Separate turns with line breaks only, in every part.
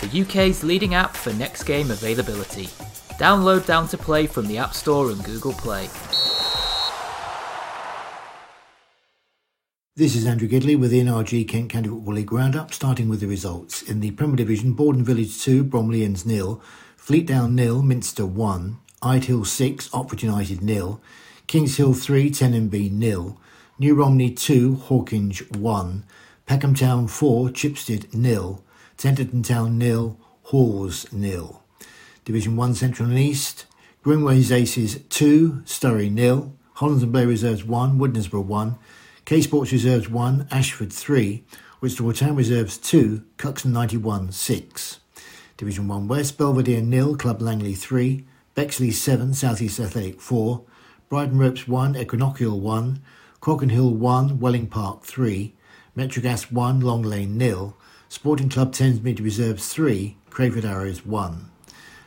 the UK's leading app for next game availability. Download Down to Play from the App Store and Google Play.
This is Andrew Gidley with the NRG Kent County Football League Roundup, starting with the results. In the Premier Division, Borden Village 2, Bromleyans 0, Fleetdown 0, Minster 1, Ide Hill 6, Oxford United 0, Kings Hill 3, Tenenby 0, New Romney 2, Hawkinge 1, Peckham Town 4, Chipstead 0, Tenterden Town nil, Hawes nil. Division 1 Central and East, Greenways Aces 2, Sturry nil, Hollands and Blair Reserves 1, Woodnesborough 1, K Sports Reserves 1, Ashford 3, Whitstable Town Reserves 2, Cuxton 91 6. Division 1 West, Belvedere nil, Club Langley 3, Bexley 7, Southeast Athletic 4, Brighton Ropes 1, Equinoctial 1, Crockenhill 1, Welling Park 3, Metrogas 1, Long Lane nil, Sporting Club Thamesmead Reserves 3, Crayford Arrows 1.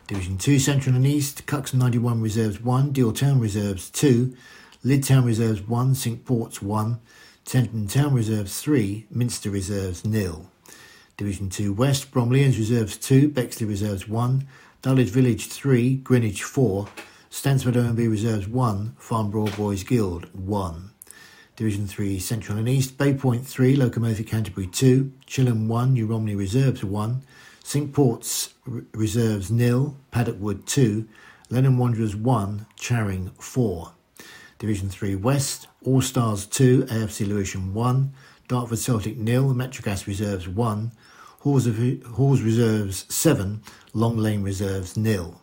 Division 2 Central and East, Cuxton 91 Reserves 1, Deal Town Reserves 2, Lydd Town Reserves 1, Cinque Ports 1, Tenton Town Reserves 3, Minster Reserves nil. Division 2 West, Bromleyans Reserves 2, Bexley Reserves 1, Dulwich Village 3, Greenwich 4, Stansfeld OMB Reserves 1, Farnborough Boys Guild 1. Division 3 Central and East, Bay Point 3, Locomotive Canterbury 2, Chilham 1, New Romney Reserves 1, Cinque Port's Reserves nil, Paddock Wood 2, Lenham Wanderers 1, Charing 4. Division 3 West, All Stars 2, AFC Lewisham 1, Dartford Celtic nil, Metrogas Reserves 1, Halls, of, Halls Reserves 7, Long Lane Reserves nil.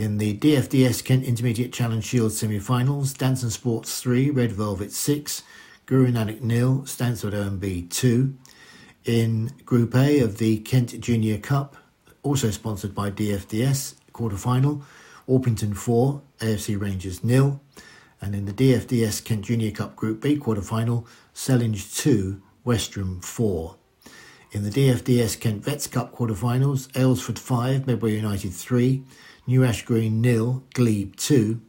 In the DFDS Kent Intermediate Challenge Shield semi-finals, Danson Sports 3, Red Velvet 6, Guru Nanak nil, Stansfeld OMB 2. In Group A of the Kent Junior Cup, also sponsored by DFDS, quarter-final, Orpington 4, AFC Rangers nil. And in the DFDS Kent Junior Cup Group B quarter-final, Sellinge 2, Westerham 4. In the DFDS Kent Vets Cup quarter-finals, Aylesford 5, Medway United 3, New Ash Green nil, Glebe 2.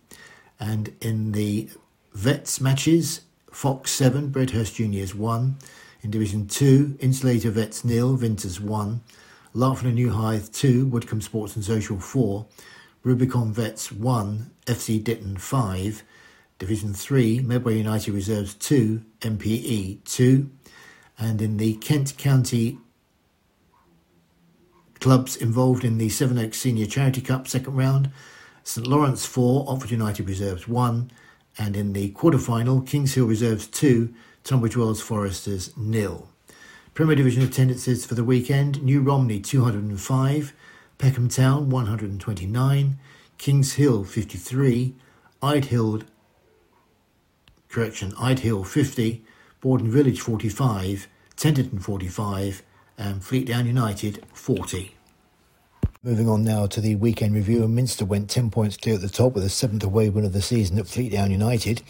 And in the Vets matches, Fox 7, Bredhurst Juniors 1. In Division 2, Insulator Vets nil, Vinters 1. Larkfield and New Hythe 2, Woodcombe Sports and Social 4. Rubicon Vets 1, FC Ditton 5. Division 3, Medway United Reserves 2, MPE 2. And in the Kent County clubs involved in the Sevenoaks Senior Charity Cup second round, St Lawrence 4, Oxford United Reserves 1. And in the quarter-final, Kings Hill Reserves 2, Tunbridge Wells Foresters nil. Premier Division attendances for the weekend, New Romney 205, Peckham Town 129, Kings Hill 53, Idehill correction, Idehill 50, Borden Village 45, Tenterden 45, and Fleetdown United 40. Moving on now to the weekend review, and Minster went 10 points clear at the top with a seventh away win of the season at Fleetdown United.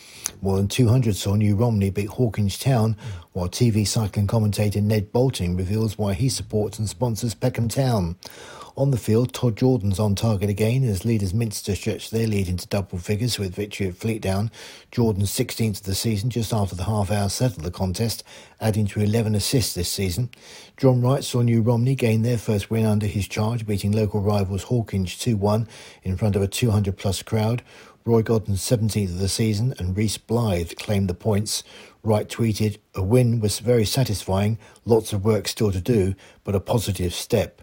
More than 200 saw New Romney beat Hawkinge Town, while TV cycling commentator Ned Boulting reveals why he supports and sponsors Peckham Town. On the field, Todd Jordan's on target again as leaders Minster stretched their lead into double figures with victory at Fleetdown. Jordan's 16th of the season, just after the half hour settled the contest, adding to 11 assists this season. John Wright saw New Romney gain their first win under his charge, beating local rivals Hawkinge 2 1 in front of a 200 plus crowd. Roy Godden's 17th of the season and Reese Blythe claimed the points. Wright tweeted, A win was very satisfying, lots of work still to do, but a positive step.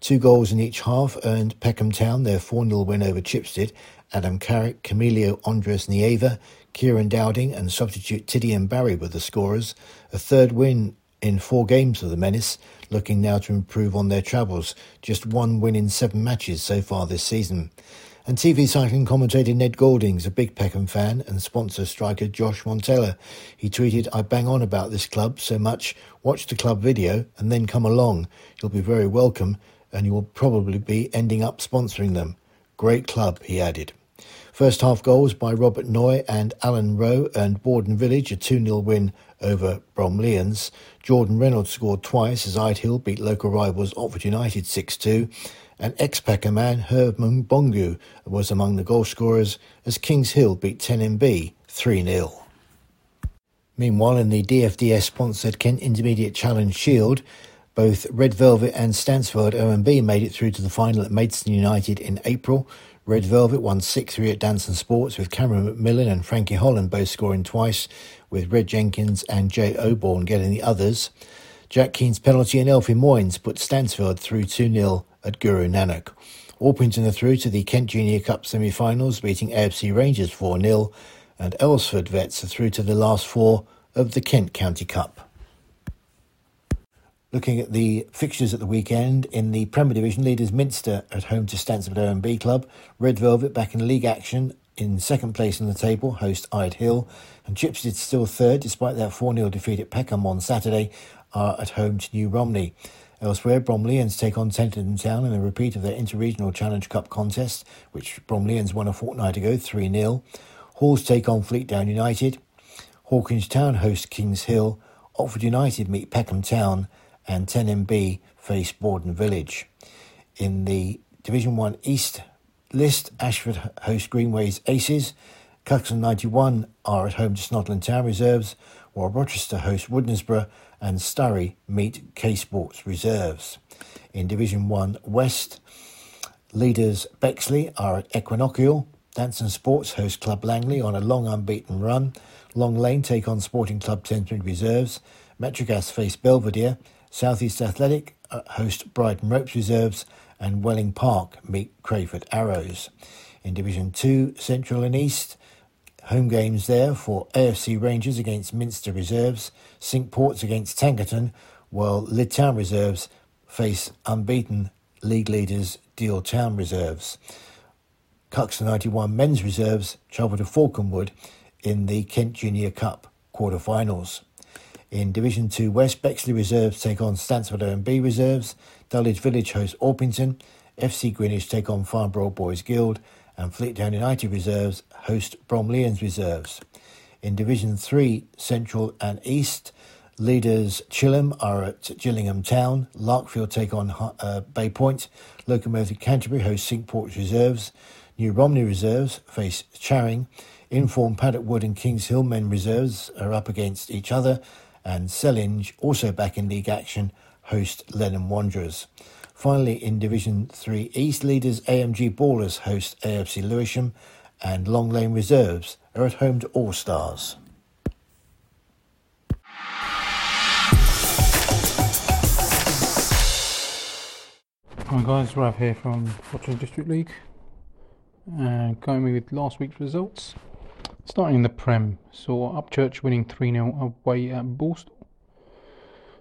Two goals in each half earned Peckham Town their 4 0 win over Chipstead. Adam Carrick, Camilio Andres Nieva, Kieran Dowding, and substitute Tidian Barry were the scorers. A third win in four games for the Menace, looking now to improve on their travels. Just one win in seven matches so far this season. And TV cycling commentator Ned Boulting's a big Peckham fan and sponsor striker Josh Montella. He tweeted, I bang on about this club so much, watch the club video and then come along. You'll be very welcome and you will probably be ending up sponsoring them. Great club, he added. First half goals by Robert Noy and Alan Rowe earned Borden Village a 2 0 win over Bromleyans. Jordan Reynolds scored twice as Hill beat local rivals Oxford United 6 2 and ex-Peckham man Herb Bongu was among the goal scorers as Kings Hill beat 10MB 3-0. Meanwhile, in the DFDS-sponsored Kent Intermediate Challenge Shield, both Red Velvet and Stansfeld OMB made it through to the final at Maidstone United in April. Red Velvet won 6-3 at Danson Sports with Cameron McMillan and Frankie Holland both scoring twice, with Red Jenkins and Jay Oborne getting the others. Jack Keane's penalty and Elfie Moynes put Stansfeld through 2-0 at Guru Nanak. Orpington are through to the Kent Junior Cup semi-finals, beating AFC Rangers 4-0, and Aylesford Vets are through to the last four of the Kent County Cup. Looking at the fixtures at the weekend, in the Premier Division, leaders Minster at home to Stansfeld OMB Club, Red Velvet back in league action in second place in the table, host Ide Hill, and Chipstead still third despite their 4 0 defeat at Peckham on Saturday, are at home to New Romney. Elsewhere, Bromleyans take on Tenterden Town in a repeat of their Interregional Challenge Cup contest, which Bromleyans won a fortnight ago 3 0. Halls take on Fleet Fleetdown United. Hawkinge Town host Kings Hill. Oxford United meet Peckham Town. And 10MB face Borden Village. In the Division 1 East list, Ashford host Greenways Aces. Cuxton 91 are at home to Snodland Town Reserves, while Rochester host Woodnesborough and Sturry meet K Sports reserves. In Division 1 West, leaders Bexley are at Equinoctial. Danson Sports host Club Langley on a long unbeaten run. Long Lane take on Sporting Club Thamesmead reserves. Metrogas face Belvedere. Southeast Athletic uh, host Brighton Ropes reserves. And Welling Park meet Crayford Arrows. In Division 2, Central and East, Home games there for AFC Rangers against Minster Reserves, Cinque Ports against Tankerton, while Lydd Town Reserves face unbeaten league leaders Deal Town Reserves. Cuxton 91 men's reserves travel to Falconwood in the Kent Junior Cup quarter-finals. In Division 2 West, Bexley Reserves take on Stansfeld OMB Reserves, Dulwich Village host Orpington, FC Greenwich take on Farnborough Boys Guild, and Fleetdown United reserves host Bromleyans reserves. In Division 3, Central and East, leaders Chilham are at Gillingham Town, Larkfield take on uh, Bay Point, Locomotive Canterbury host Cinque Ports reserves, New Romney reserves face Charing, Inform Paddock Wood and Kings Hill men reserves are up against each other, and Sellinge, also back in league action, host Lenham Wanderers. Finally, in Division 3 East, leaders AMG Ballers host AFC Lewisham, and Long Lane Reserves are at home to All Stars.
Hi guys, Rav here from Watching District League. Uh, going with last week's results. Starting in the Prem, saw Upchurch winning 3 0 away at Borstal.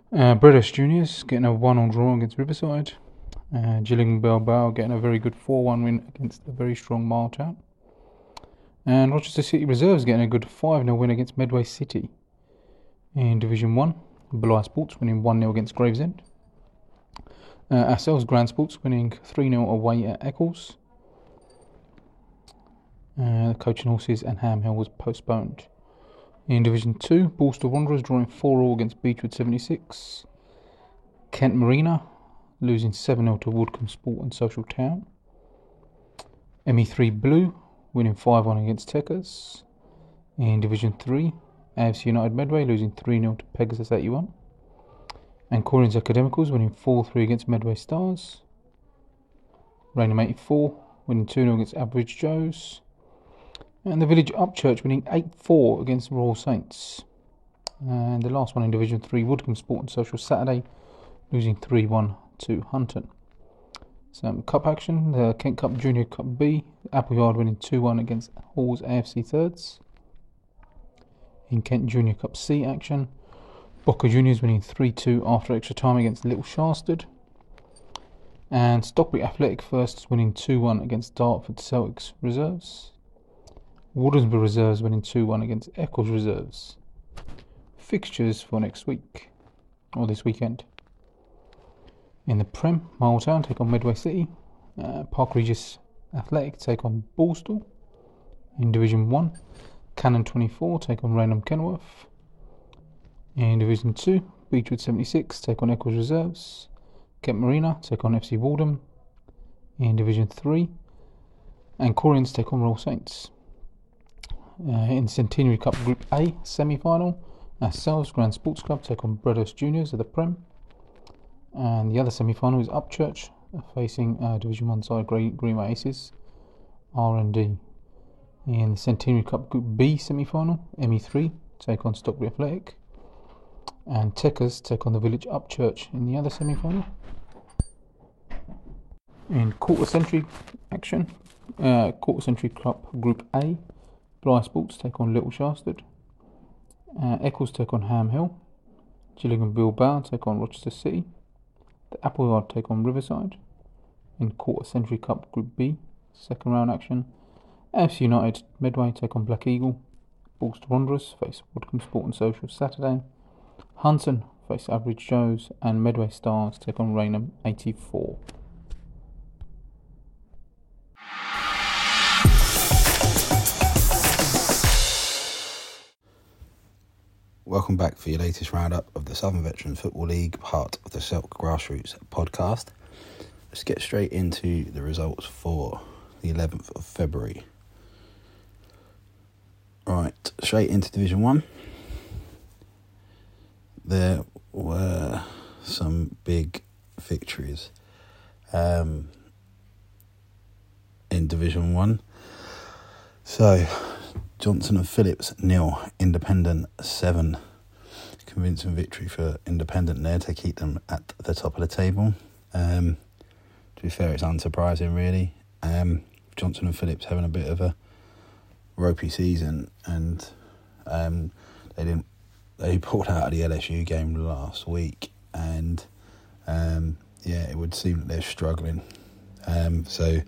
Uh, British Juniors getting a 1 0 draw against Riverside. Uh, Gillingham Bilbao getting a very good 4 1 win against a very strong Marltown. And Rochester City Reserves getting a good 5 0 win against Medway City. In Division 1, Bligh Sports winning 1 0 against Gravesend. Uh, ourselves, Grand Sports winning 3 0 away at Eccles. Uh, the coaching horses and Ham Hill was postponed. In Division 2, Borstal Wanderers drawing 4 0 against Beechwood 76. Kent Marina losing 7 0 to Woodcombe Sport and Social Town. ME3 Blue winning 5 1 against Techers. In Division 3, AFC United Medway losing 3 0 to Pegasus 81. And Corins Academicals winning 4 3 against Medway Stars. Rainham 84 winning 2 0 against Average Joes. And the Village Upchurch winning 8 4 against Royal Saints. And the last one in Division 3, Woodcombe Sport and Social Saturday losing 3 1 to Hunton. Some um, cup action, the Kent Cup Junior Cup B, Appleyard winning 2 1 against Hall's AFC Thirds. In Kent Junior Cup C action, Boca Juniors winning 3 2 after extra time against Little Shastard. And Stockbridge Athletic Firsts winning 2 1 against Dartford Celtics reserves. Wardensburg reserves winning 2 1 against Eccles reserves. Fixtures for next week, or this weekend. In the Prem, Miletown take on Medway City. Uh, Park Regis Athletic take on Borstal. In Division 1, Cannon 24 take on Rainham Kenworth. In Division 2, Beechwood 76 take on Eccles Reserves. Kent Marina take on FC Walden. In Division 3, and Corians take on Royal Saints. Uh, in Centenary Cup Group A semi final, ourselves, Grand Sports Club, take on Brothers Juniors of the Prem. And the other semi final is Upchurch facing uh, Division 1 side Green, Greenway Aces, R&D. In the Centenary Cup Group B semi final, ME3 take on Stockbridge Athletic. And Techers take on the Village Upchurch in the other semi final. In quarter century action, uh, quarter century club Group A, Bly Sports take on Little Shastard. Uh, Eccles take on Ham Hill. Gillingham Bilbao take on Rochester City. The take on Riverside. In quarter century cup Group B, second round action. FC United Medway take on Black Eagle. Borstal Wanderers face Woodcombe Sport and Social Saturday. Hunton face Average Joes and Medway Stars take on Rainham 84.
Welcome back for your latest roundup of the Southern Veterans Football League, part of the Silk Grassroots podcast. Let's get straight into the results for the 11th of February. Right, straight into Division 1. There were some big victories um, in Division 1. So, Johnson and Phillips nil, Independent seven. Convincing victory for Independent there to keep them at the top of the table. Um, to be fair, it's unsurprising really. Um, Johnson and Phillips having a bit of a ropey season, and um, they didn't. They pulled out of the LSU game last week, and um, yeah, it would seem that they're struggling. Um, so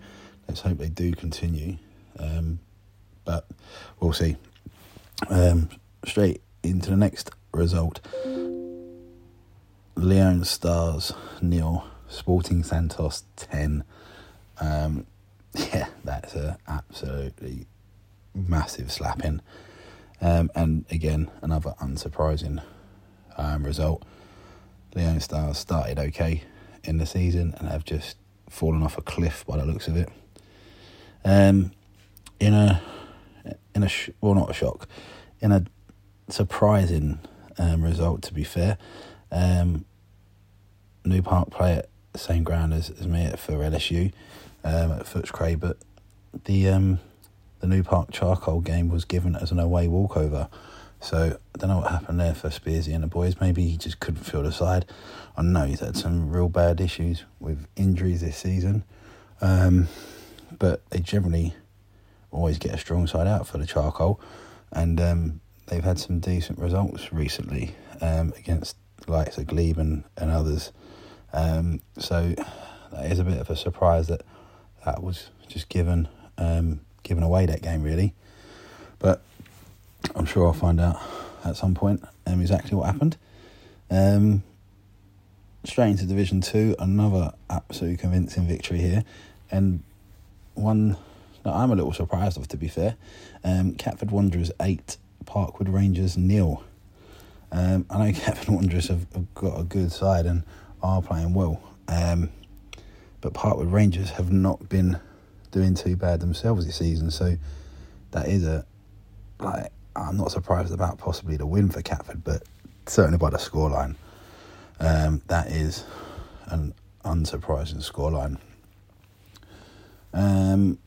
let's hope they do continue. Um, but we'll see. Um, straight into the next result. Leon Stars nil, Sporting Santos ten. Um, yeah, that's a absolutely massive slapping. Um, and again, another unsurprising um, result. Leon Stars started okay in the season and have just fallen off a cliff by the looks of it. Um, in a in a sh- well, not a shock, in a surprising um, result. To be fair, um, New Park play at the same ground as, as me for LSU um, at Footscray, but the um, the New Park Charcoal game was given as an away walkover. So I don't know what happened there for Spearsy and the boys. Maybe he just couldn't feel the side. I know he's had some real bad issues with injuries this season, um, but they generally always get a strong side out for the charcoal, and um, they've had some decent results recently um, against likes of Glebe and, and others. Um, so that is a bit of a surprise that that was just given um, given away that game really, but I'm sure I'll find out at some point um, exactly what happened. Um, straight into Division Two, another absolutely convincing victory here, and one that I'm a little surprised of, to be fair. Um, Catford Wanderers eight, Parkwood Rangers nil. Um, I know Catford Wanderers have, have, got a good side and are playing well, um, but Parkwood Rangers have not been doing too bad themselves this season. So that is a like I'm not surprised about possibly the win for Catford, but certainly by the scoreline, um, that is an unsurprising scoreline. Um,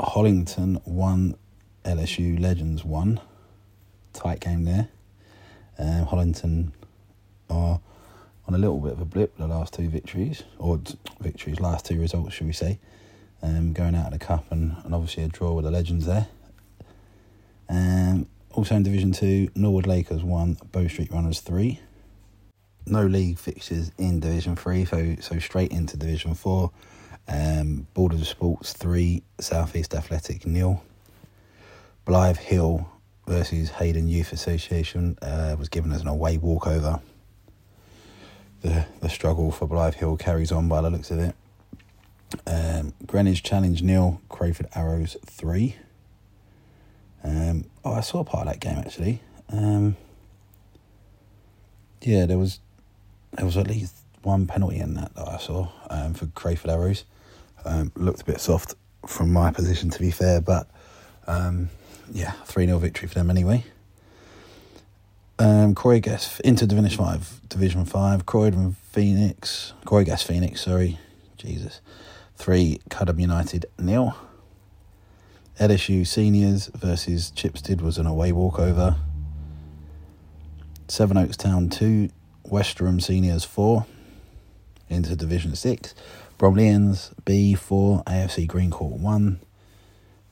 Hollington won, LSU Legends won. Tight game there. Um, Hollington are on a little bit of a blip the last two victories, or victories, last two results, should we say. Um, going out of the cup and, and obviously a draw with the Legends there. Um, also in Division 2, Norwood Lakers won, Bow Street Runners 3. no league fixtures in Division Three, so so straight into Division Four. Um, Borders Sports three, Southeast Athletic nil. Blythe Hill versus Hayden Youth Association uh, was given as an away walkover. The the struggle for Blythe Hill carries on by the looks of it. Um, Greenwich Challenge nil, Crayford Arrows three. Um, oh, I saw part of that game actually. Um, yeah, there was there was at least one penalty in that that I saw um, for Crayford Arrows. Um, looked a bit soft from my position, to be fair, but um, yeah, 3 0 victory for them anyway. Um, Croy Gas into Division 5, Division 5, Croydon Phoenix, Croy Gas Phoenix, sorry, Jesus. 3, Cudham United nil. LSU Seniors versus Chipstead was an away walkover. Sevenoaks Town 2, Westerham Seniors 4 into Division 6. Bromleyans B4, AFC Green Court 1.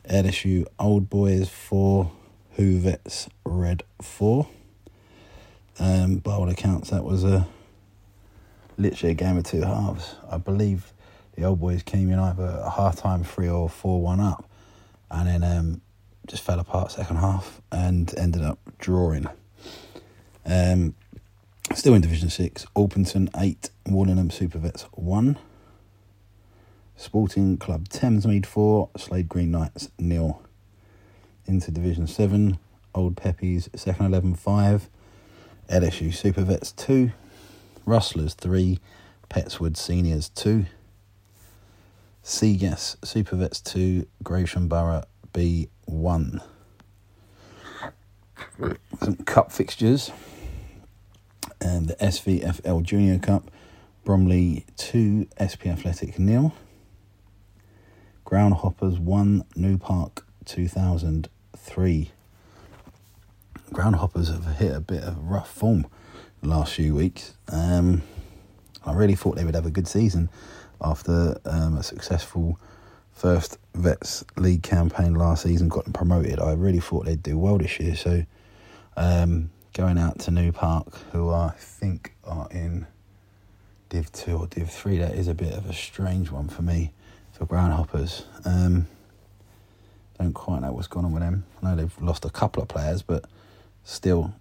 LSU Old Boys 4, Hoovets Red 4. Um, by all accounts, that was a literally a game of two halves. I believe the Old Boys came in either a half time 3 or 4 1 up and then um, just fell apart second half and ended up drawing. Um, still in Division 6, Alpenton 8, Warlingham Super Vets 1. Sporting Club Thamesmead 4, Slade Green Knights nil. Into Division 7, Old Peppies second 11 5, LSU Super Vets 2, Rustlers 3, Petswood Seniors 2. Seagas Super Vets 2, Gravesham Borough B1. Some cup fixtures. And the SVFL Junior Cup, Bromley 2, SP Athletic nil. Groundhoppers 1, New Park 2003. Groundhoppers have hit a bit of rough form the last few weeks. Um, I really thought they would have a good season after um, a successful first Vets League campaign last season, got them promoted. I really thought they'd do well this year. So um, going out to New Park, who I think are in Div 2 or Div 3, that is a bit of a strange one for me for Groundhoppers. Um, don't quite know what's going on with them. I know they've lost a couple of players, but still,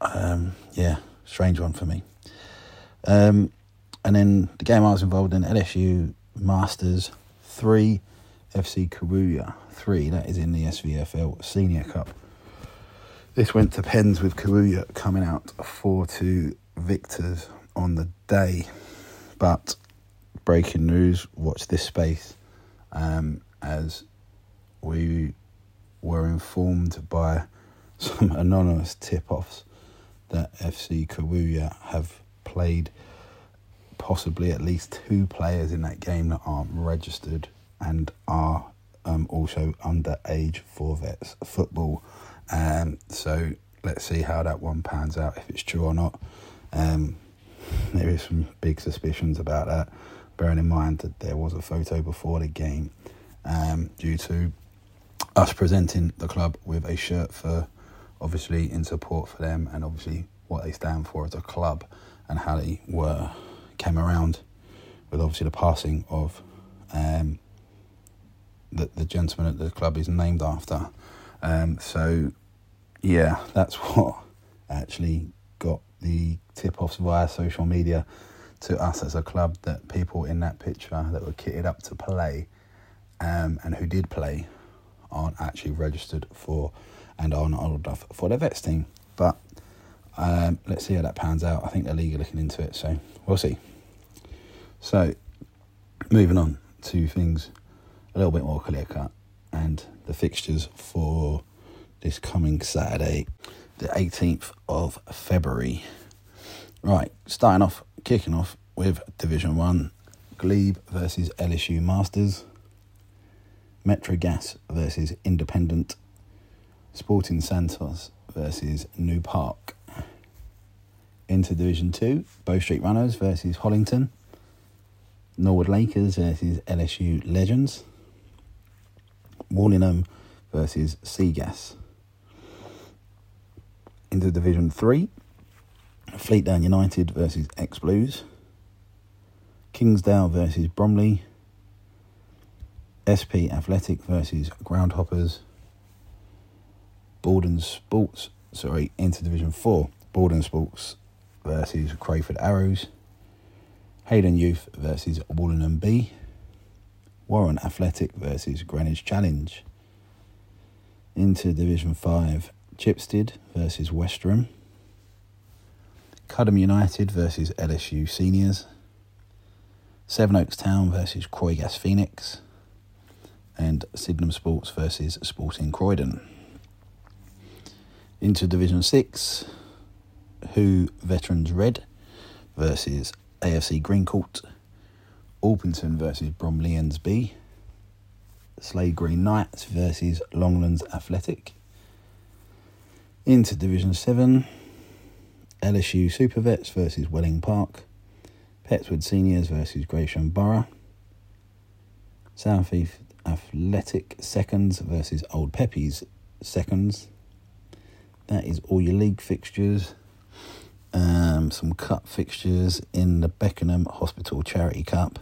um, yeah, strange one for me. Um, and then the game I was involved in, LSU Masters 3, FC Karuya 3, that is in the SVFL Senior Cup. This went to pens with Karuya coming out 4 2 victors on the day. But breaking news, watch this space, um, as we were informed by some anonymous tip offs that FC Karuya have played possibly at least two players in that game that aren't registered and are um, also underage for vets football. Um, so let's see how that one pans out, if it's true or not. Um, there is some big suspicions about that, bearing in mind that there was a photo before the game um, due to us presenting the club with a shirt for obviously in support for them and obviously what they stand for as a club and how they were came around with obviously the passing of um, the, the gentleman that the club is named after. Um, so, yeah, that's what actually got the tip offs via social media to us as a club that people in that picture that were kitted up to play um, and who did play aren't actually registered for and are not old enough for their vets team. But um, let's see how that pans out. I think the league are looking into it, so we'll see. So, moving on to things a little bit more clear cut and the fixtures for this coming Saturday, the 18th of February. Right, starting off, kicking off with Division 1, Glebe versus LSU Masters, Metro Gas versus Independent, Sporting Santos versus New Park. Into Division 2, Bow Street Runners versus Hollington, Norwood Lakers versus LSU Legends, Warlingham versus Seagas. Into Division 3, Fleetdown United versus Ex Blues. Kingsdale versus Bromley. SP Athletic versus Groundhoppers. Borden Sports, sorry, into Division 4. Borden Sports versus Crayford Arrows. Hayden Youth versus Warlingham B. Warren Athletic versus Greenwich Challenge. Into Division 5, Chipstead versus Westerham. Cudham United versus LSU Seniors. Sevenoaks Town versus Croygas Phoenix. And Sydenham Sports versus Sporting Croydon. Into Division 6, Who Veterans Red versus AFC Greencourt. Alpington versus Bromleyans B. Slade Green Knights versus Longlands Athletic. Into Division 7, LSU Super Vets versus Welling Park. Petswood Seniors versus Gresham Borough. South East Athletic Seconds versus Old Peppies Seconds. That is all your league fixtures. Um, some cup fixtures in the Beckenham Hospital Charity Cup.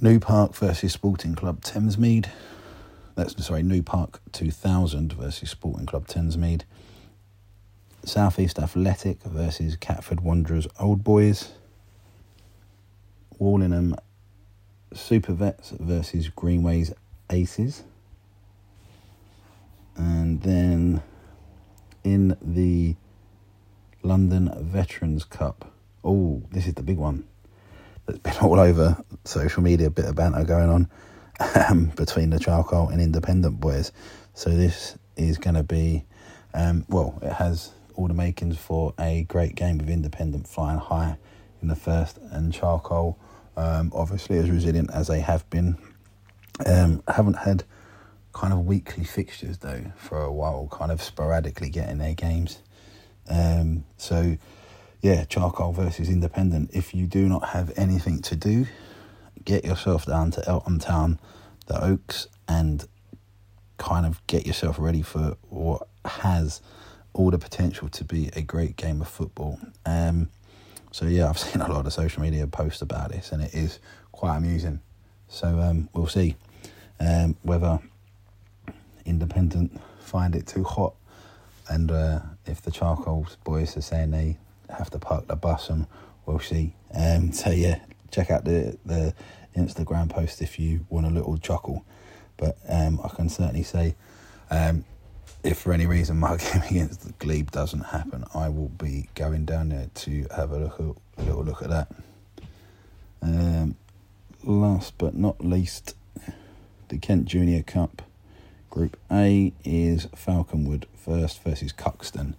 New Park versus Sporting Club Thamesmead. That's sorry, New Park 2000 versus Sporting Club Thamesmead. Southeast Athletic versus Catford Wanderers Old Boys. Warlingham Super Vets versus Greenways Aces. And then in the London Veterans Cup. Oh, this is the big one that's been all over social media, a bit of banter going on between the charcoal and independent boys. So this is going to be, um, well, it has all the makings for a great game of independent flying high in the first, and charcoal, um, obviously as resilient as they have been. Um, haven't had kind of weekly fixtures though for a while, kind of sporadically getting their games. Um, so yeah, charcoal versus independent. If you do not have anything to do, get yourself down to Eltham Town, the Oaks, and kind of get yourself ready for what has all the potential to be a great game of football. Um, so yeah, I've seen a lot of social media posts about this, and it is quite amusing. So um, we'll see um, whether independent find it too hot, and uh, if the charcoal boys are saying they have to park the bus, and we'll see. Um, so yeah, check out the the Instagram post if you want a little chuckle. But um, I can certainly say, um, if for any reason my game against the Glebe doesn't happen, I will be going down there to have a look a little look at that. Um, last but not least, the Kent Junior Cup. Group A is Falconwood first versus Cuxton.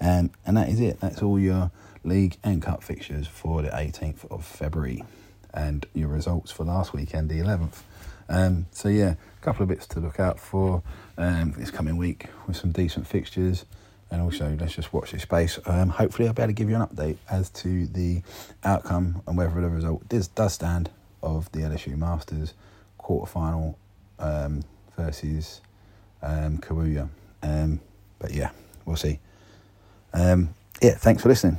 Um, and that is it. That's all your league and cup fixtures for the 18th of February and your results for last weekend, the 11th. Um, so, yeah, a couple of bits to look out for um, this coming week with some decent fixtures. And also, let's just watch this space. Um, hopefully, I'll be able to give you an update as to the outcome and whether the result does, does stand of the LSU Masters quarter final um, versus um, Kawuya. Um, but yeah, we'll see. Um, yeah, thanks for listening.